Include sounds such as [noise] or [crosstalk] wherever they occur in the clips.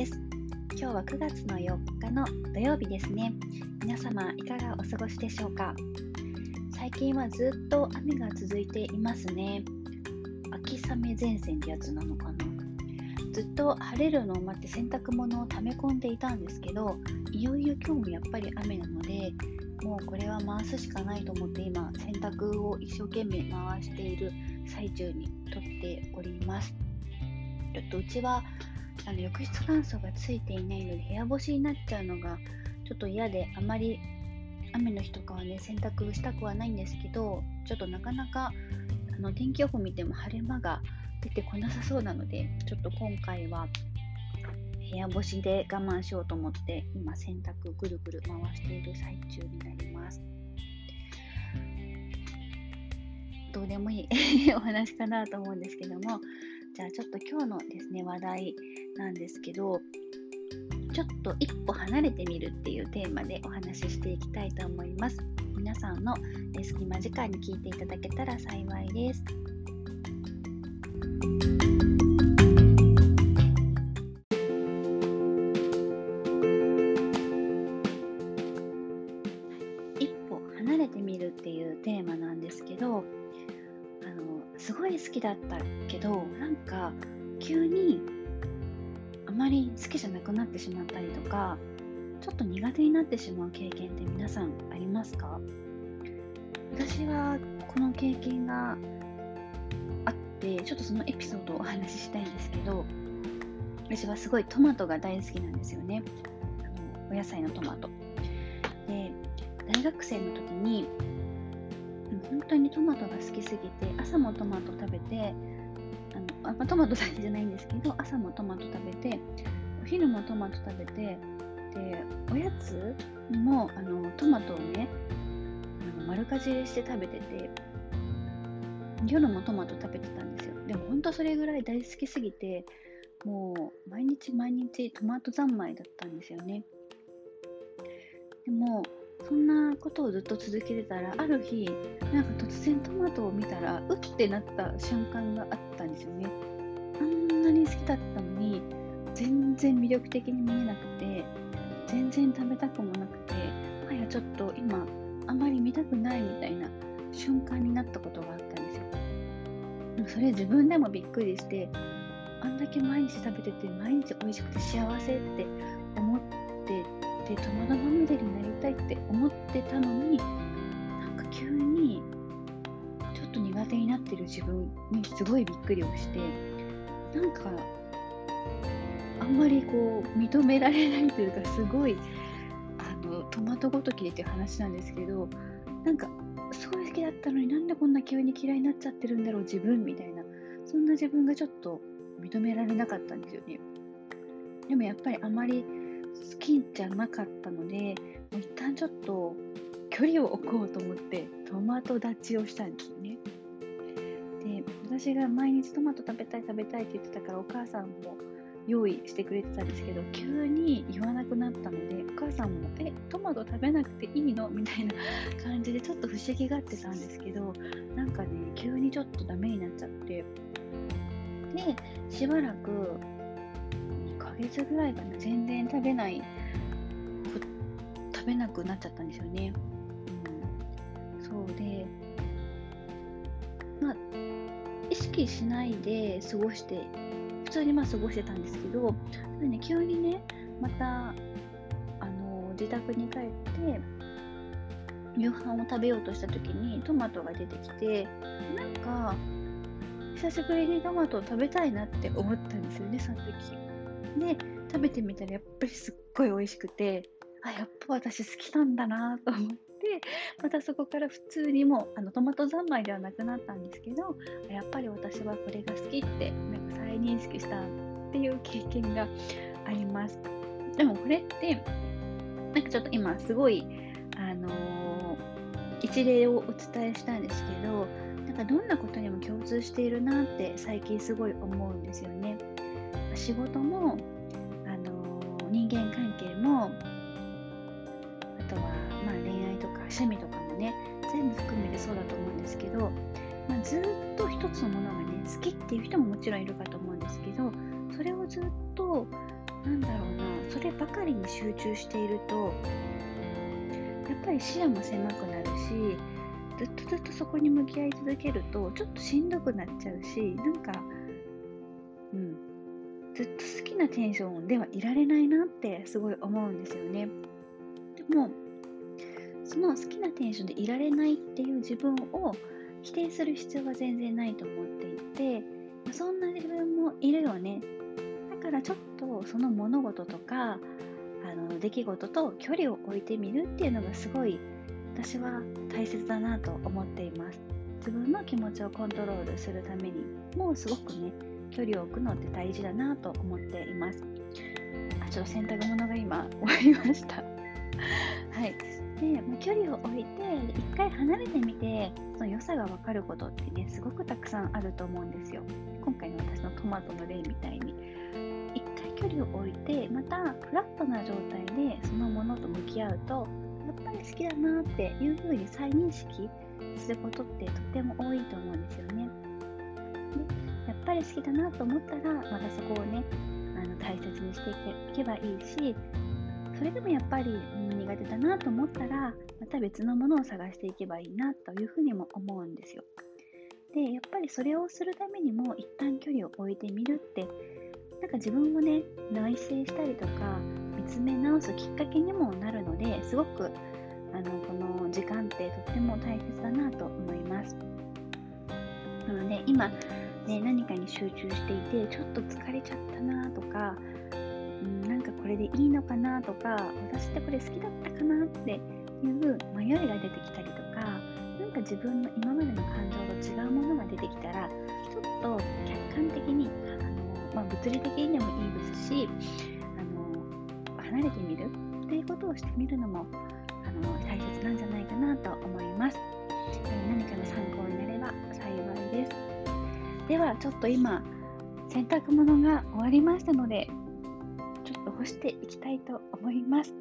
です。今日は9月の4日の土曜日ですね。皆様いかがお過ごしでしょうか？最近はずっと雨が続いていますね。秋雨前線ってやつなのかな？ずっと晴れるのを待って洗濯物を溜め込んでいたんですけどいよいよ今日もやっぱり雨なのでもうこれは回すしかないと思って今洗濯を一生懸命回している最中に撮っております。ちょっとうちはあの浴室乾燥がついていないので部屋干しになっちゃうのがちょっと嫌であまり雨の日とかはね洗濯したくはないんですけどちょっとなかなかあの天気予報見ても晴れ間が出てこなさそうなのでちょっと今回は部屋干しで我慢しようと思って今洗濯ぐるぐる回している最中になります。どうでもいい [laughs] お話かなと思うんですけどもじゃあちょっと今日のですね話題なんですけどちょっと一歩離れてみるっていうテーマでお話ししていきたいと思います。皆さんの隙間時間に聞いていただけたら幸いです。一歩離れてみるっていうテーマなんですけどあのすごい好きだったけどなんか急にあまり好きじゃなくなってしまったりとかちょっと苦手になってしまう経験って皆さんありますか？私はこの経験があってちょっとそのエピソードをお話ししたいんですけど私はすごいトマトが大好きなんですよね。あのお野菜のトマト。で大学生の時に本当にトマトが好きすぎて朝もトマト食べてあ、まあ、トマトだけじゃないんですけど朝もトマト食べてお昼もトマト食べてでおやつもあのトマトをねあの丸かじりして食べてて夜もトマト食べてたんですよ。でも本当それぐらい大好きすぎてもう毎日毎日トマト三昧だったんですよね。でもそんなことをずっと続けてたらある日なんか突然トマトを見たらうってなった瞬間があったんですよね。あんなに好きだったのに全然魅力的に見えなくて全然食べたくもなくてはやちょっと今あまり見たくないみたいな瞬間になったことがあったんですよ。でもそれ自分でもびっくりしてあんだけ毎日食べてて毎日美味しくて幸せってっててトマトまみれになりたいって思ってたのになんか急にちょっと苦手になってる自分にすごいびっくりをしてなんかあんまりこう認められないというかすごいあのトマトごときでっていう話なんですけどなんかすごい好きだったのになんでこんな急に嫌いになっちゃってるんだろう自分みたいなそんな自分がちょっと認められなかったんですよね。でもやっぱりあまり好きじゃなかったのでもう一旦ちょっと距離を置こうと思ってトマト立ちをしたんですねで私が毎日トマト食べたい食べたいって言ってたからお母さんも用意してくれてたんですけど急に言わなくなったのでお母さんも「えトマト食べなくていいの? [laughs]」みたいな感じでちょっと不思議がってたんですけどなんかね急にちょっとダメになっちゃってでしばらく月ぐらいかな全然食べない食べなくなっちゃったんですよね、うん、そうでまあ意識しないで過ごして普通にまあ過ごしてたんですけど、ね、急にね、また、あの自宅に帰って、夕飯を食べようとした時にトマトが出てきて、なんか、久しぶりにトマトを食べたいなって思ったんですよね、その時。で、食べてみたらやっぱりすっごい美味しくて、あ、やっぱ私好きなんだなと思って、またそこから普通にもうあのトマト三昧ではなくなったんですけどやっぱり私はこれが好きってなんか再認識したっていう経験があります。でもこれってなんかちょっと今すごいあのー、一例をお伝えしたんですけどなんかどんなことにも共通しているなって最近すごい思うんですよね。仕事も、あの、人間関係もあとはまあ、恋愛とか趣味とかもね全部含めてそうだと思うんですけど、まあ、ずっと一つのものがね好きっていう人ももちろんいるかと思うんですけどそれをずっとなんだろうなそればかりに集中しているとやっぱり視野も狭くなるしずっとずっとそこに向き合い続けるとちょっとしんどくなっちゃうしなんかうんずっと好きなテンションではいられないなってすごい思うんですよね。でもその好きなテンションでいられないっていう自分を否定する必要は全然ないと思っていてそんな自分もいるよね。だからちょっとその物事とかあの出来事と距離を置いてみるっていうのがすごい私は大切だなと思っています。自分の気持ちをコントロールするためにもうすごくね距離を置くのって大事だなと思っています。あちょっと洗濯物が今終わりました。[laughs] はい。で、まあ、距離を置いて一回離れてみてその良さが分かることってねすごくたくさんあると思うんですよ。今回の私のトマトの例みたいに。一回距離を置いてまたフラットな状態でそのものと向き合うとやっぱり好きだなっていうふうに再認識することってとても多いと思うんですよね。でやっぱり好きだなと思ったらまたそこをねあの大切にしていけばいいしそれでもやっぱり、苦手だなと思ったらまた別のものを探していけばいいなというふうにも思うんですよ。でやっぱりそれをするためにも一旦距離を置いてみるってなんか自分をね内省したりとか見つめ直すきっかけにもなるのですごくあのこの時間ってとっても大切だなと思いますなので今、ね、何かに集中していてちょっと疲れちゃったなとか、うん、なんかこれでいいのかなとか私ってこれ好きだったかなっていう迷いが出てきたりとかなんか自分の今までの感情と違うものが出てきたらちょっと客観的にあの、まあ、物理的にでもいいですしあの離れてみるっていうことをしてみるのもあの大切なんじゃないかなではちょっと今洗濯物が終わりましたのでちょっと干していきたいと思います。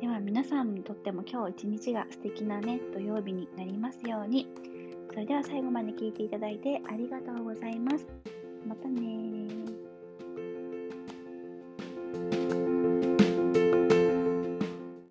では皆さんにとっても今日一日が素敵なね土曜日になりますように。それでは最後まで聞いていただいてありがとうございます。またね